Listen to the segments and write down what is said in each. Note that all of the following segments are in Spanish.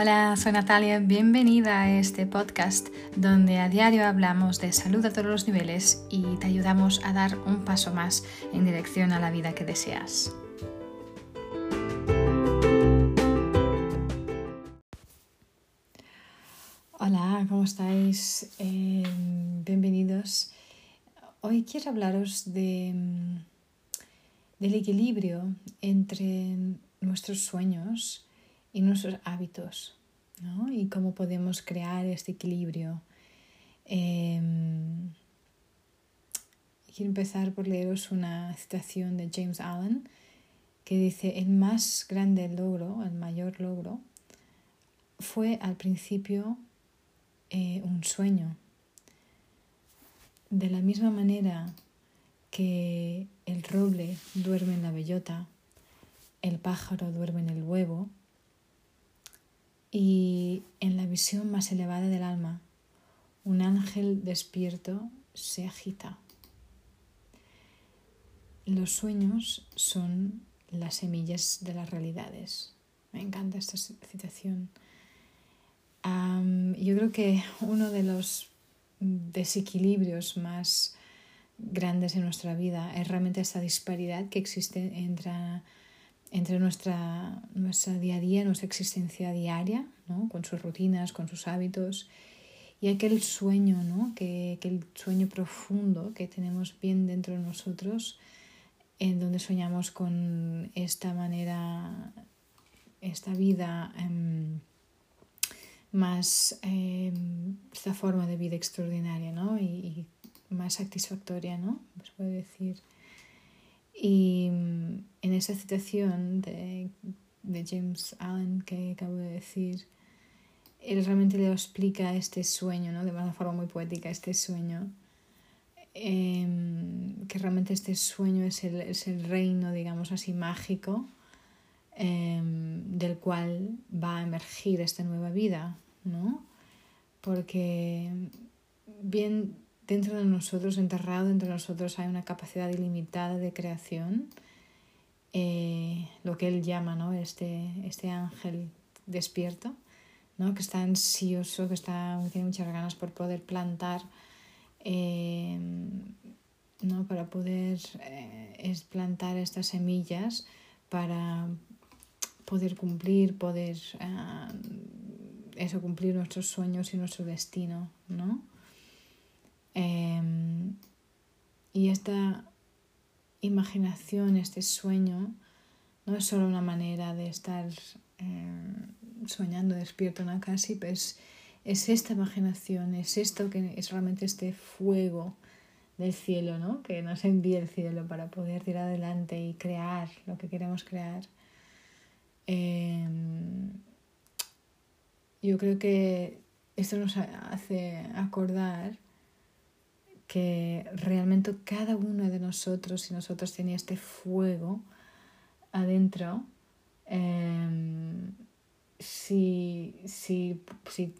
Hola, soy Natalia, bienvenida a este podcast donde a diario hablamos de salud a todos los niveles y te ayudamos a dar un paso más en dirección a la vida que deseas. Hola, ¿cómo estáis? Eh, bienvenidos. Hoy quiero hablaros de, del equilibrio entre nuestros sueños y nuestros hábitos, ¿no? Y cómo podemos crear este equilibrio. Em, quiero empezar por leeros una citación de James Allen que dice, el más grande logro, el mayor logro, fue al principio eh, un sueño. De la misma manera que el roble duerme en la bellota, el pájaro duerme en el huevo, y en la visión más elevada del alma, un ángel despierto se agita. Los sueños son las semillas de las realidades. Me encanta esta citación. yo creo que uno de los desequilibrios más grandes en nuestra vida es realmente esta disparidad que existe entre entre nuestra, nuestra día a día, nuestra existencia diaria, ¿no? con sus rutinas, con sus hábitos, y aquel sueño, ¿no? que, aquel sueño profundo que tenemos bien dentro de nosotros, en donde soñamos con esta manera, esta vida em, más, em, esta forma de vida extraordinaria ¿no? y, más satisfactoria, ¿no? Se puede decir. Y mm, en esa citación de, James Allen que acabo de decir, él realmente le explica este sueño, ¿no? de una forma muy poética, este sueño, em, que realmente este sueño es el, es el reino, digamos así, mágico, em, del cual va a emergir esta nueva vida, ¿no? Porque bien dentro de nosotros, enterrado dentro de nosotros, hay una capacidad ilimitada de creación, eh, lo que él llama ¿no? este, este ángel despierto, ¿no? que está ansioso, que está, tiene muchas ganas por poder plantar, eh, ¿no? para poder eh, plantar estas semillas, para poder cumplir, poder eso, cumplir nuestros sueños y nuestro destino, ¿no? Em, y esta imaginación, este sueño, no es solo una manera de estar em, soñando despierto en la casa, es esta imaginación, es esto que es realmente este fuego del cielo, ¿no? que nos envía el cielo para poder ir adelante y crear lo que queremos crear. Em, yo creo que esto nos hace acordar que realmente cada uno de nosotros y nosotros tenía este fuego adentro, em, si, si, si,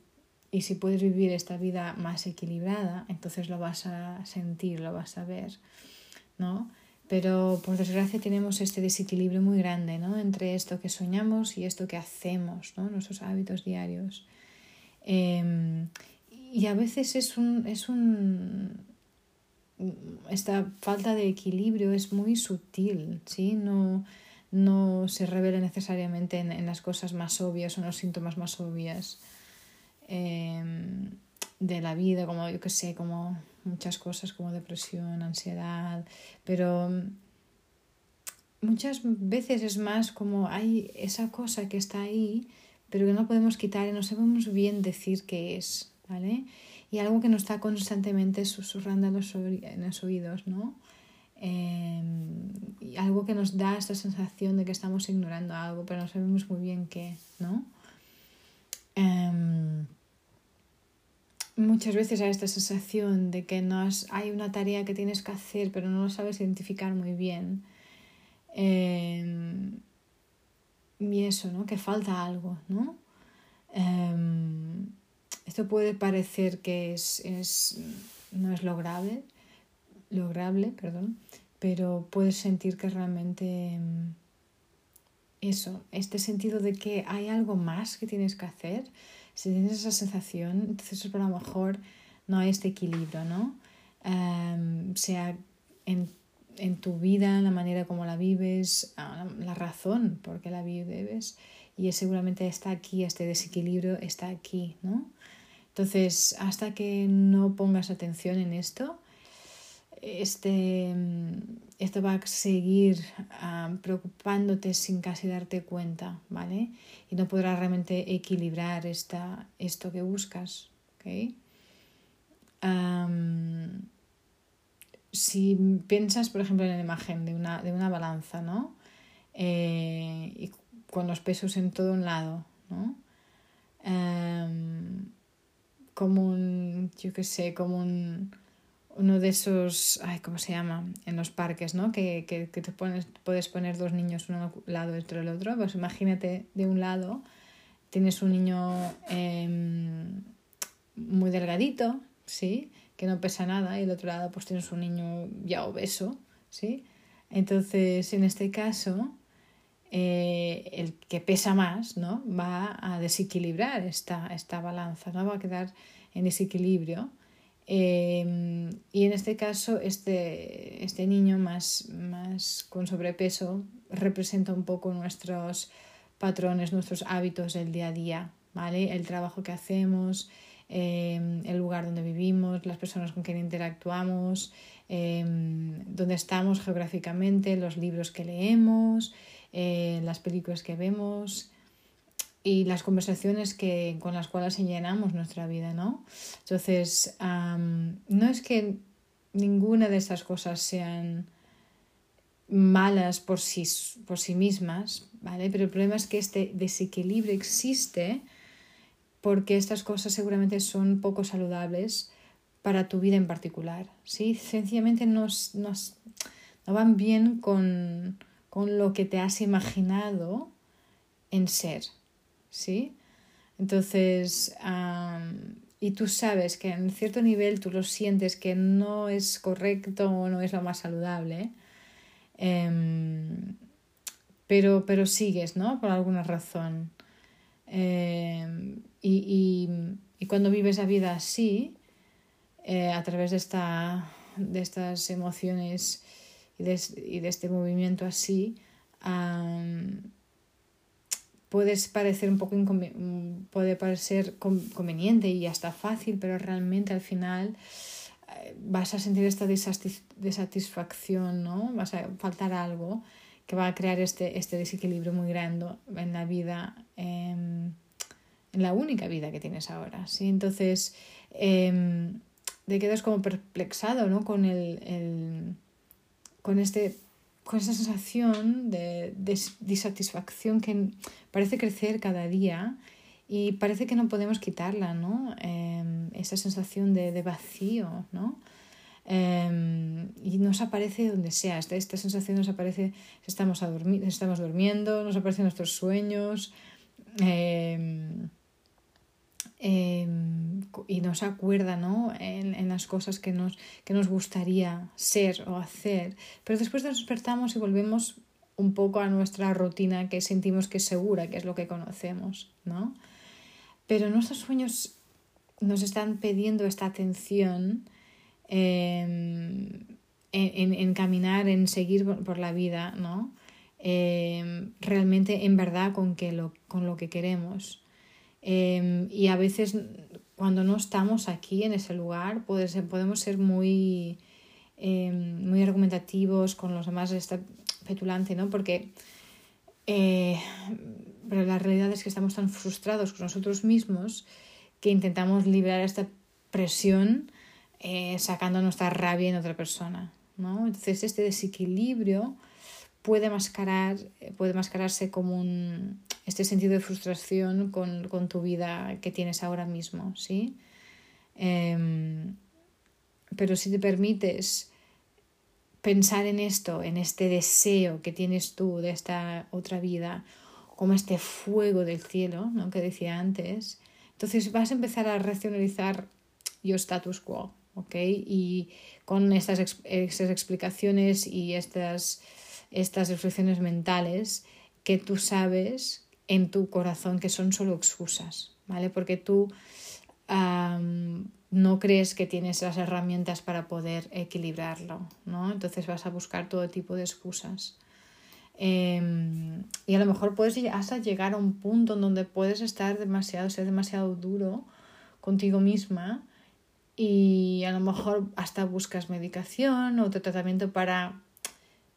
y si puedes vivir esta vida más equilibrada, entonces lo vas a sentir, lo vas a ver, ¿no? Pero por desgracia tenemos este desequilibrio muy grande, ¿no? Entre esto que soñamos y esto que hacemos, ¿no? Nuestros hábitos diarios. Em, y a veces es un, es un, esta falta de equilibrio es muy sutil, ¿sí? No, no se revela necesariamente en, las cosas más obvias o en los síntomas más obvias em, de la vida, como yo que sé, como muchas cosas como depresión, ansiedad, pero muchas veces es más como hay esa cosa que está ahí, pero que no podemos quitar y no sabemos bien decir qué es, ¿vale? Y algo que nos está constantemente susurrando en los, oídos, ¿no? Em, y algo que nos da esta sensación de que estamos ignorando algo, pero no sabemos muy bien qué, ¿no? Em, muchas veces hay esta sensación de que no hay una tarea que tienes que hacer, pero no lo sabes identificar muy bien. Em, y eso, ¿no? Que falta algo, ¿no? Esto puede parecer que es, es, no es lograble, lograble perdón, pero puedes sentir que realmente eso, este sentido de que hay algo más que tienes que hacer, si tienes esa sensación, entonces por lo mejor no hay este equilibrio, ¿no? Em, sea en, en, tu vida, la manera como la vives, ah, la razón por qué la vives, y seguramente está aquí, este desequilibrio está aquí, ¿no? Entonces, hasta que no pongas atención en esto, este, esto va a seguir ah, preocupándote sin casi darte cuenta, ¿vale? Y no podrás realmente equilibrar esta, esto que buscas, ¿ok? si piensas, por ejemplo, en la imagen de una, de una balanza, ¿no? Eh, y con los pesos en todo un lado, ¿no? Como un, yo qué sé, como un, uno de esos, ay, ¿cómo se llama? En los parques, ¿no? Que, que, que te pones, puedes poner dos niños uno al lado dentro del otro. Pues imagínate de un lado tienes un niño em, muy delgadito, ¿sí? Que no pesa nada y del otro lado pues tienes un niño ya obeso, ¿sí? Entonces, en este caso, eh, el que pesa más, ¿no? Va a desequilibrar esta, esta balanza, ¿no? Va a quedar en desequilibrio Em, y en este caso, este, este niño más, más con sobrepeso representa un poco nuestros patrones, nuestros hábitos del día a día, ¿vale? El trabajo que hacemos, em, el lugar donde vivimos, las personas con quien interactuamos, em, donde estamos geográficamente, los libros que leemos, eh, las películas que vemos, y las conversaciones que, con las cuales llenamos nuestra vida, ¿no? Entonces, no es que ninguna de estas cosas sean malas por sí, por sí mismas, ¿vale? Pero el problema es que este desequilibrio existe porque estas cosas seguramente son poco saludables para tu vida en particular, ¿sí? Sencillamente no, no, van bien con, con lo que te has imaginado en ser, ¿sí? Entonces, y tú sabes que en cierto nivel tú lo sientes que no es correcto o no es lo más saludable, em, pero, pero sigues, ¿no? Por alguna razón. Em, y, y, cuando vives la vida así, eh, a través de, esta, de estas emociones y de, y de este movimiento así, puede parecer un poco puede parecer conveniente y hasta fácil, pero realmente al final eh, vas a sentir esta desatisfacción, ¿no? Vas a faltar algo que va a crear este, este desequilibrio muy grande en la vida, em, en la única vida que tienes ahora, ¿sí? Entonces, eh, te quedas como perplexado, ¿no? Con el, el con este con esa sensación de, disatisfacción que parece crecer cada día y parece que no podemos quitarla, ¿no? Em, esa sensación de, vacío, ¿no? Em, y nos aparece donde sea, esta, esta sensación nos aparece si estamos, a dormir, estamos durmiendo, nos aparecen nuestros sueños. Em, Em, y nos acuerda ¿no? en, en, las cosas que nos, que nos gustaría ser o hacer, pero después nos despertamos y volvemos un poco a nuestra rutina que sentimos que es segura, que es lo que conocemos, ¿no? Pero nuestros sueños nos están pidiendo esta atención em, en, en, caminar, en seguir por, la vida, ¿no? Em, realmente en verdad con, que lo, con lo que queremos. Em, y a veces cuando no estamos aquí en ese lugar podemos ser muy, em, muy argumentativos con los demás, está petulante, ¿no? Porque eh, pero la realidad es que estamos tan frustrados con nosotros mismos que intentamos liberar esta presión eh, sacando nuestra rabia en otra persona, ¿no? Entonces este desequilibrio puede, mascarar, puede mascararse como un, este sentido de frustración con, con tu vida que tienes ahora mismo, ¿sí? Em, pero si te permites pensar en esto, en este deseo que tienes tú de esta otra vida, como este fuego del cielo, ¿no? que decía antes, entonces vas a empezar a racionalizar your status quo, ¿ok? Y con estas, estas explicaciones y estas estas reflexiones mentales que tú sabes en tu corazón que son solo excusas, ¿vale? Porque tú no crees que tienes las herramientas para poder equilibrarlo, ¿no? Entonces vas a buscar todo tipo de excusas. Em, y a lo mejor puedes hasta llegar a un punto en donde puedes estar demasiado, ser demasiado duro contigo misma y a lo mejor hasta buscas medicación o tratamiento para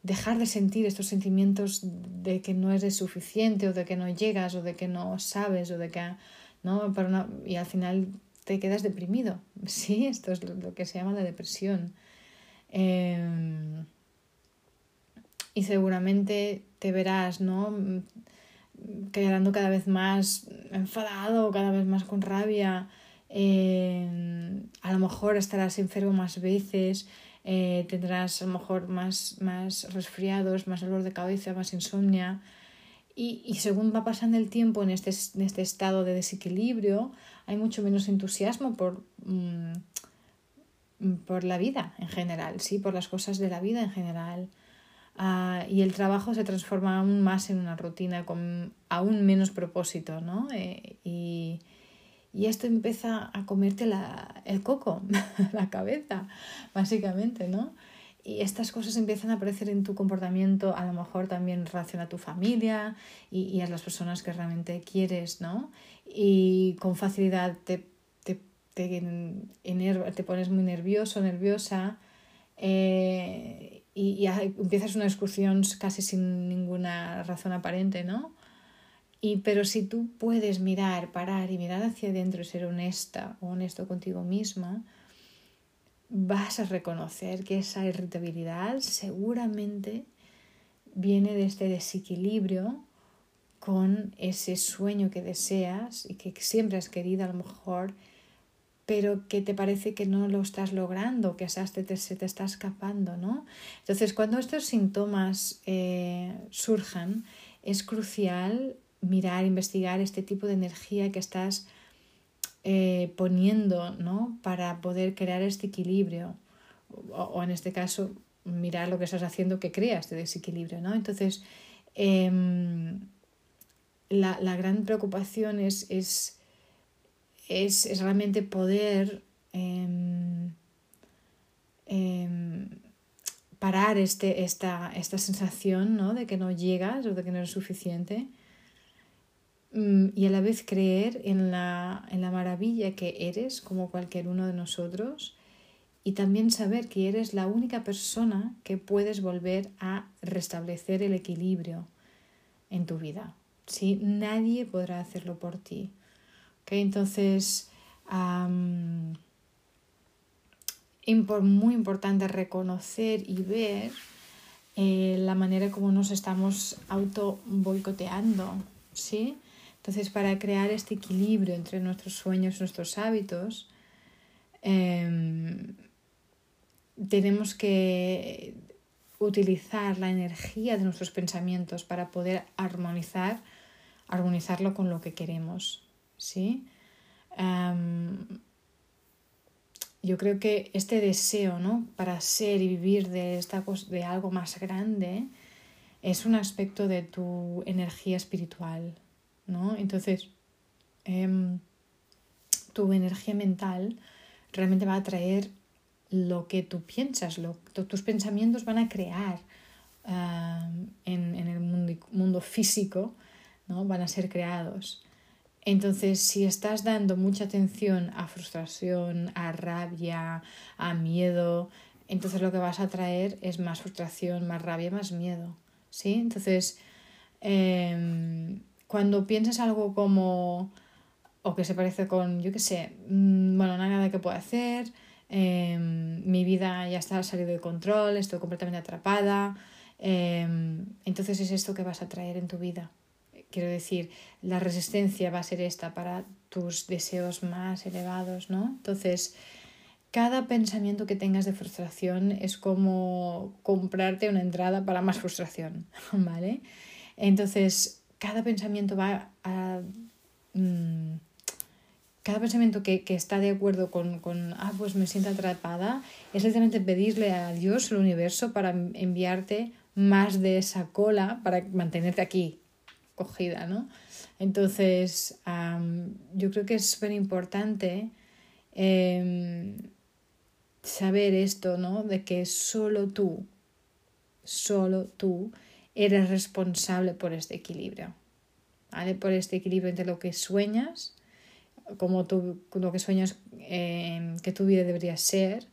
dejar de sentir estos sentimientos de que no eres suficiente o de que no llegas o de que no sabes o de que no y al final te quedas deprimido. Sí esto es lo que se llama la depresión. Em, y seguramente te verás no quedando cada vez más enfadado cada vez más con rabia. Em, a lo mejor estarás enfermo más veces eh, tendrás a lo mejor más, más resfriados, más dolor de cabeza, más insomnia. Y, y según va pasando el tiempo en este, en este estado de desequilibrio, hay mucho menos entusiasmo por, mm, por la vida en general, ¿sí? por las cosas de la vida en general. Uh, y el trabajo se transforma aún más en una rutina con aún menos propósito, ¿no? Eh, y, y esto empieza a comerte la, el coco, la cabeza, básicamente, ¿no? Y estas cosas empiezan a aparecer en tu comportamiento, a lo mejor también en relación a tu familia y, y a las personas que realmente quieres, ¿no? Y con facilidad te, te, te, te pones muy nervioso, nerviosa, eh, y, y empiezas una discusión casi sin ninguna razón aparente, ¿no? Y, pero si tú puedes mirar, parar y mirar hacia adentro y ser honesta o honesto contigo misma, vas a reconocer que esa irritabilidad seguramente viene de este desequilibrio con ese sueño que deseas y que siempre has querido a lo mejor, pero que te parece que no lo estás logrando, que se te, está escapando, ¿no? Entonces, cuando estos síntomas eh, surjan, es crucial mirar, investigar este tipo de energía que estás eh, poniendo ¿no? para poder crear este equilibrio. O, en este caso, mirar lo que estás haciendo que crea este desequilibrio. ¿no? Entonces, em, la, la, gran preocupación es, es, es, es realmente poder em, em, parar este, esta, esta sensación ¿no? de que no llegas o de que no eres suficiente y a la vez creer en la, en la maravilla que eres como cualquier uno de nosotros y también saber que eres la única persona que puedes volver a restablecer el equilibrio en tu vida. ¿sí? Nadie podrá hacerlo por ti. Entonces, muy importante reconocer y ver eh, la manera como nos estamos auto boicoteando, ¿sí? Entonces, para crear este equilibrio entre nuestros sueños y nuestros hábitos, em, tenemos que utilizar la energía de nuestros pensamientos para poder armonizar, armonizarlo con lo que queremos. ¿sí? Em, yo creo que este deseo ¿no? para ser y vivir de, esta, de algo más grande es un aspecto de tu energía espiritual, ¿no? Entonces, em, tu energía mental realmente va a traer lo que tú piensas, lo, tus pensamientos van a crear en, el mundo, mundo físico, ¿no? van a ser creados. Entonces, si estás dando mucha atención a frustración, a rabia, a miedo, entonces lo que vas a traer es más frustración, más rabia, más miedo. ¿sí? Entonces, em, cuando piensas algo como, o que se parece con, yo qué sé, mm, bueno, nada que puedo hacer, em, mi vida ya está salido de control, estoy completamente atrapada, em, entonces es esto que vas a traer en tu vida. Quiero decir, la resistencia va a ser esta para tus deseos más elevados, ¿no? Entonces, cada pensamiento que tengas de frustración es como comprarte una entrada para más frustración, ¿vale? Entonces, cada pensamiento va a... Mm, cada pensamiento que, que, está de acuerdo con, con, ah, pues me siento atrapada, es literalmente pedirle a Dios, el universo, para enviarte más de esa cola para mantenerte aquí, acogida, ¿no? Entonces, yo creo que es súper importante em, saber esto, ¿no? De que solo tú, solo tú eres responsable por este equilibrio, ¿vale? Por este equilibrio entre lo que sueñas, como tú, lo que sueñas em, que tu vida debería ser,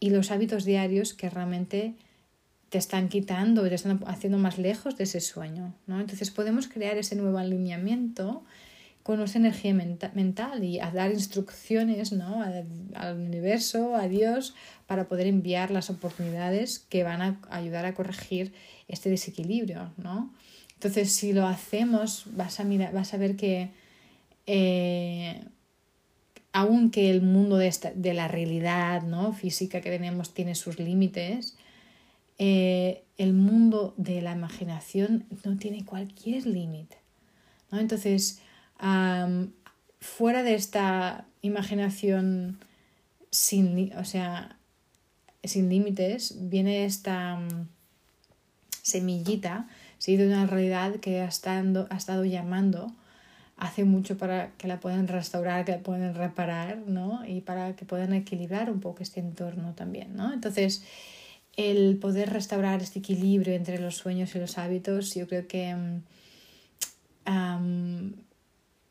y los hábitos diarios que realmente te están quitando te están haciendo más lejos de ese sueño. ¿no? Entonces podemos crear ese nuevo alineamiento con nuestra energía mental y a dar instrucciones ¿no? al, universo, a Dios, para poder enviar las oportunidades que van a ayudar a corregir este desequilibrio. ¿no? Entonces, si lo hacemos, vas a, mirar, vas a ver que eh, aunque el mundo de, esta, de la realidad ¿no? física que tenemos tiene sus límites, eh, el mundo de la imaginación no tiene cualquier límite. ¿no? Entonces, fuera de esta imaginación sin, o sea, sin límites, viene esta semillita ¿sí? de una realidad que ha estado, ha estado llamando hace mucho para que la puedan restaurar, que la puedan reparar, ¿no? Y para que puedan equilibrar un poco este entorno también, ¿no? Entonces, el poder restaurar este equilibrio entre los sueños y los hábitos, yo creo que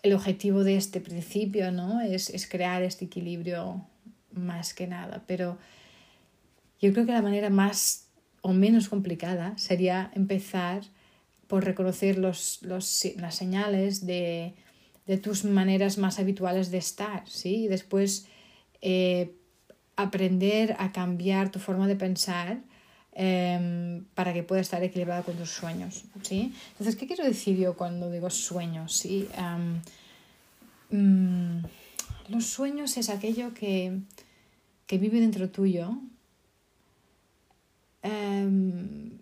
el objetivo de este principio ¿no? es, es crear este equilibrio más que nada. Pero yo creo que la manera más o menos complicada sería empezar por reconocer los, los, las señales de, de, tus maneras más habituales de estar, ¿sí? Y después eh, aprender a cambiar tu forma de pensar em, para que pueda estar equilibrada con tus sueños. ¿sí? Entonces, ¿qué quiero decir yo cuando digo sueños? ¿sí? Mm, los sueños es aquello que, que vive dentro tuyo em,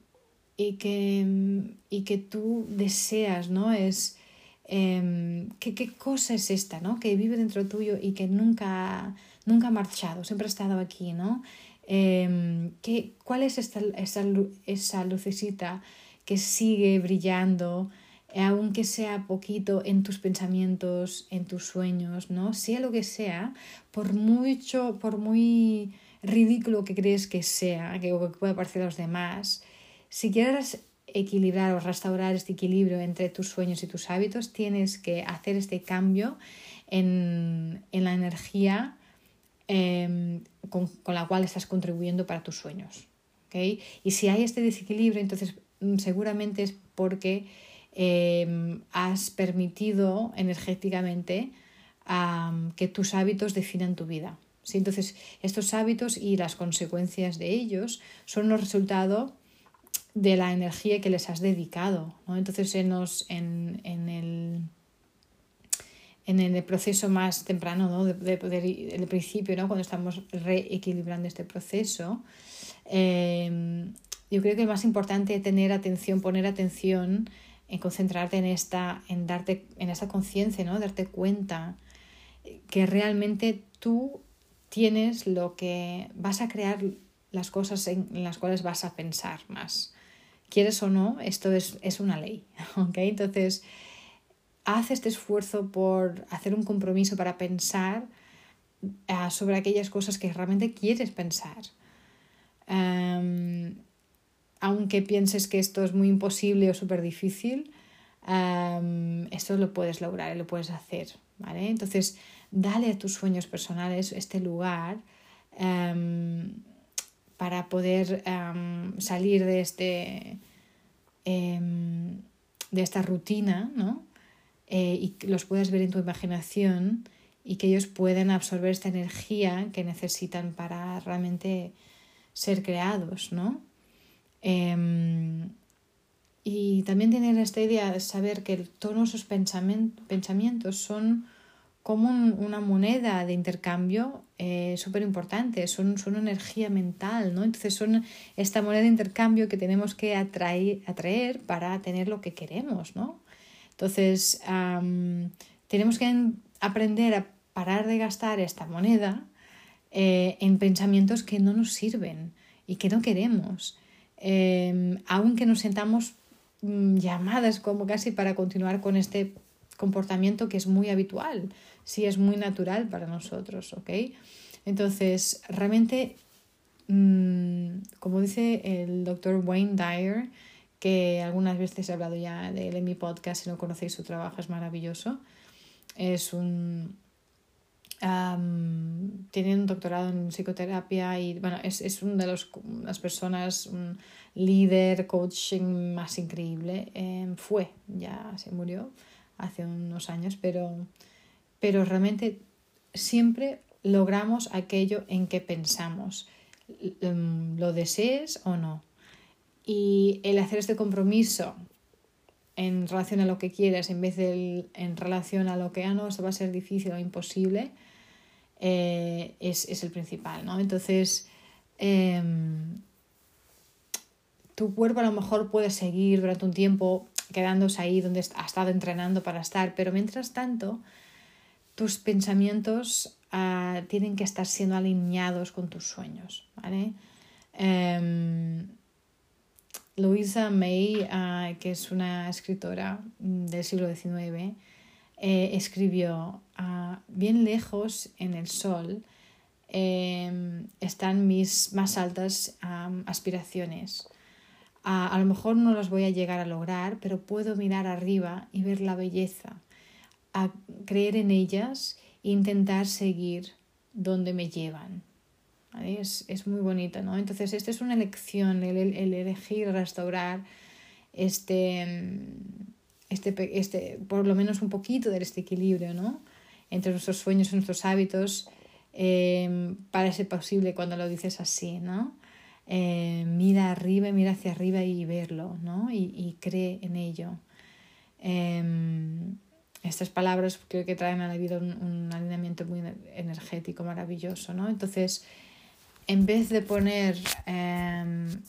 y, que, y que tú deseas, ¿no? Es em, ¿qué, qué cosa es esta, ¿no? Que vive dentro tuyo y que nunca nunca ha marchado, siempre ha estado aquí, ¿no? Em, ¿qué, ¿Cuál es esta, esa, esa lucecita que sigue brillando, aunque sea poquito en tus pensamientos, en tus sueños, ¿no? Sea lo que sea, por mucho, por muy ridículo que crees que sea, que, que pueda parecer a los demás, si quieres equilibrar o restaurar este equilibrio entre tus sueños y tus hábitos, tienes que hacer este cambio en, en la energía Em, con, la cual estás contribuyendo para tus sueños. Y si hay este desequilibrio, entonces mm, seguramente es porque em, has permitido energéticamente que tus hábitos definan tu vida. ¿sí? Entonces, estos hábitos y las consecuencias de ellos son los resultados de la energía que les has dedicado. Entonces, en, en, en el en el proceso más temprano, ¿no? de, poder, el principio, ¿no? cuando estamos reequilibrando este proceso, em, yo creo que es más importante tener atención, poner atención en concentrarte en esta, en darte, en esta conciencia, ¿no? Darte cuenta que realmente tú tienes lo que vas a crear las cosas en, las cuales vas a pensar más. Quieres o no, esto es, es una ley. ¿ok? Entonces, haz este esfuerzo por hacer un compromiso para pensar ah, sobre aquellas cosas que realmente quieres pensar. aunque pienses que esto es muy imposible o súper difícil, esto lo puedes lograr y lo puedes hacer. ¿vale? Entonces, dale a tus sueños personales este lugar para poder salir de, este, em, de esta rutina, ¿no? Eh, y los puedas ver en tu imaginación y que ellos puedan absorber esta energía que necesitan para realmente ser creados, ¿no? Em, y también tener esta idea de saber que todos nuestros pensamientos son como una moneda de intercambio eh, súper importante, son, son energía mental, ¿no? Entonces son esta moneda de intercambio que tenemos que atraer, atraer para tener lo que queremos, ¿no? Entonces, tenemos que aprender a parar de gastar esta moneda eh, en pensamientos que no nos sirven y que no queremos, em, aunque nos sentamos mm, llamadas como casi para continuar con este comportamiento que es muy habitual, sí es muy natural para nosotros, ¿ok? Entonces, realmente, mm, como dice el doctor Wayne Dyer, que algunas veces he hablado ya de él en mi podcast, si no conocéis su trabajo es maravilloso, es un... tiene un doctorado en psicoterapia y bueno, es, es una de los, las personas, un líder, coaching más increíble. Em, fue, ya se murió hace unos años, pero, pero realmente siempre logramos aquello en que pensamos, em, lo desees o no. Y el hacer este compromiso en relación a lo que quieres en vez de en relación a lo que, ah, no, eso va a ser difícil o imposible, eh, es, es, el principal, ¿no? Entonces, em, tu cuerpo a lo mejor puede seguir durante un tiempo quedándose ahí donde ha estado entrenando para estar, pero mientras tanto, tus pensamientos uh, tienen que estar siendo alineados con tus sueños, ¿vale? Um, Louisa May, uh, que es una escritora del siglo XIX, eh, escribió, uh, bien lejos en el sol eh, están mis más altas aspiraciones. a lo mejor no las voy a llegar a lograr, pero puedo mirar arriba y ver la belleza, a creer en ellas e intentar seguir donde me llevan. Es, es, muy bonito, ¿no? Entonces, esta es una elección, el, el elegir restaurar este, este, este, por lo menos un poquito de este equilibrio, ¿no? Entre nuestros sueños y nuestros hábitos, eh, parece posible cuando lo dices así, ¿no? Eh, mira arriba, mira hacia arriba y verlo, ¿no? Y, y cree en ello. Eh, estas palabras creo que traen a la vida un, alineamiento muy energético, maravilloso, ¿no? Entonces, en vez de poner em,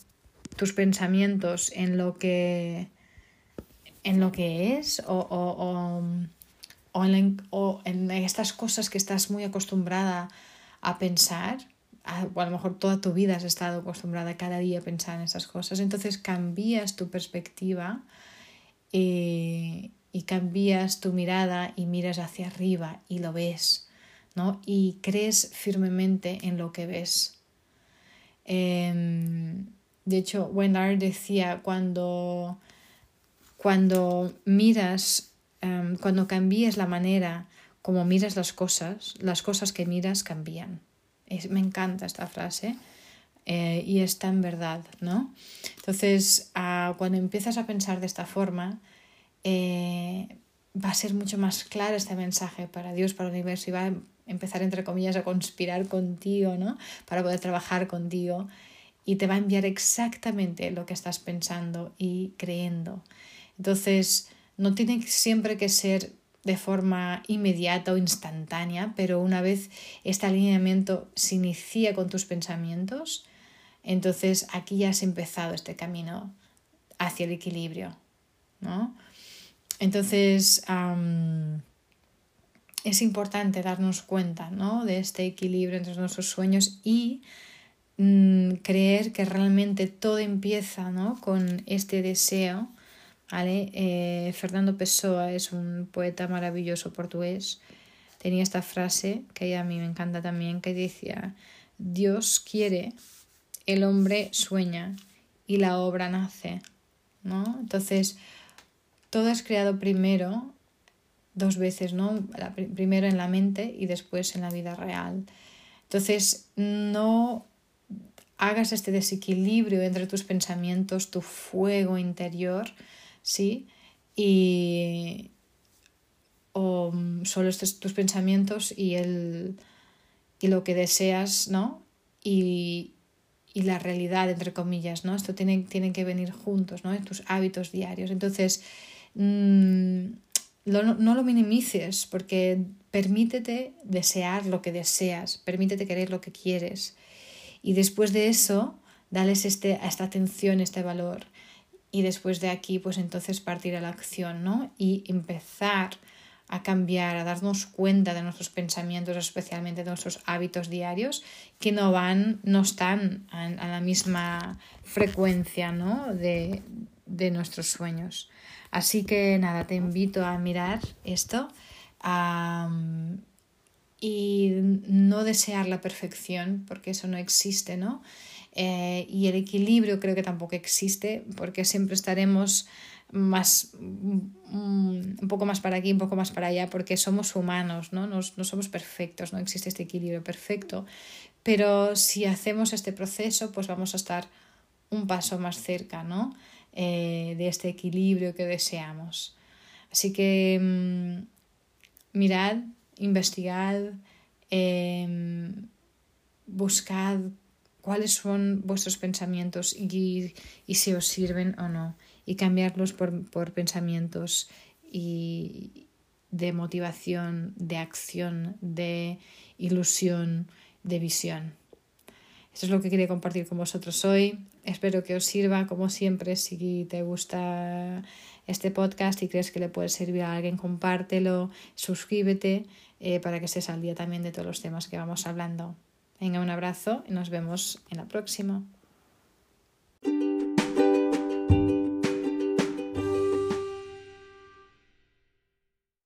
tus pensamientos en lo que, en lo que es o, o, o, en, o en estas cosas que estás muy acostumbrada a pensar, o a lo mejor toda tu vida has estado acostumbrada cada día a pensar en esas cosas, entonces cambias tu perspectiva y, y cambias tu mirada y miras hacia arriba y lo ves, ¿no? Y crees firmemente en lo que ves. Em, de hecho, Wenard decía, cuando, cuando miras, em, cuando cambias la manera como miras las cosas, las cosas que miras cambian. me encanta esta frase. Eh, y es tan verdad, ¿no? Entonces, cuando empiezas a pensar de esta forma, eh, va a ser mucho más claro este mensaje para Dios, para el universo y va a empezar, entre comillas, a conspirar contigo, ¿no? Para poder trabajar contigo y te va a enviar exactamente lo que estás pensando y creyendo. Entonces, no tiene siempre que ser de forma inmediata o instantánea, pero una vez este alineamiento se inicia con tus pensamientos, entonces aquí ya has empezado este camino hacia el equilibrio, ¿no? Entonces, es importante darnos cuenta ¿no? de este equilibrio entre nuestros sueños y mm, creer que realmente todo empieza ¿no? con este deseo. ¿vale? Eh, Fernando Pessoa es un poeta maravilloso portugués. Tenía esta frase que a mí me encanta también, que decía, Dios quiere, el hombre sueña y la obra nace. ¿no? Entonces, todo es creado primero, dos veces, ¿no? primero en la mente y después en la vida real. Entonces, no hagas este desequilibrio entre tus pensamientos, tu fuego interior, ¿sí? Y o solo estos, tus pensamientos y, el, y lo que deseas, ¿no? Y, y la realidad, entre comillas, ¿no? Esto tiene, que venir juntos, ¿no? En tus hábitos diarios. Entonces, Mm, no lo minimices porque permítete desear lo que deseas, permítete querer lo que quieres. Y después de eso, dales este, esta atención, este valor. Y después de aquí, pues entonces partir a la acción, ¿no? Y empezar a cambiar, a darnos cuenta de nuestros pensamientos, especialmente de nuestros hábitos diarios, que no van, no están a, la misma frecuencia, ¿no? De, de nuestros sueños. Así que nada, te invito a mirar esto y no desear la perfección, porque eso no existe, ¿no? Eh, y el equilibrio creo que tampoco existe, porque siempre estaremos más mm, un poco más para aquí, un poco más para allá, porque somos humanos, ¿no? No, no somos perfectos, no existe este equilibrio perfecto. Pero si hacemos este proceso, pues vamos a estar un paso más cerca, ¿no? Eh, de este equilibrio que deseamos. Así que mm, mirad, investigad, em, buscad cuáles son vuestros pensamientos y, y, si os sirven o no, y cambiarlos por, por pensamientos y de motivación, de acción, de ilusión, de visión. Eso es lo que quería compartir con vosotros hoy. Espero que os sirva, como siempre, si te gusta este podcast y crees que le puede servir a alguien, compártelo, suscríbete eh, para que estés al día también de todos los temas que vamos hablando. Venga, un abrazo y nos vemos en la próxima.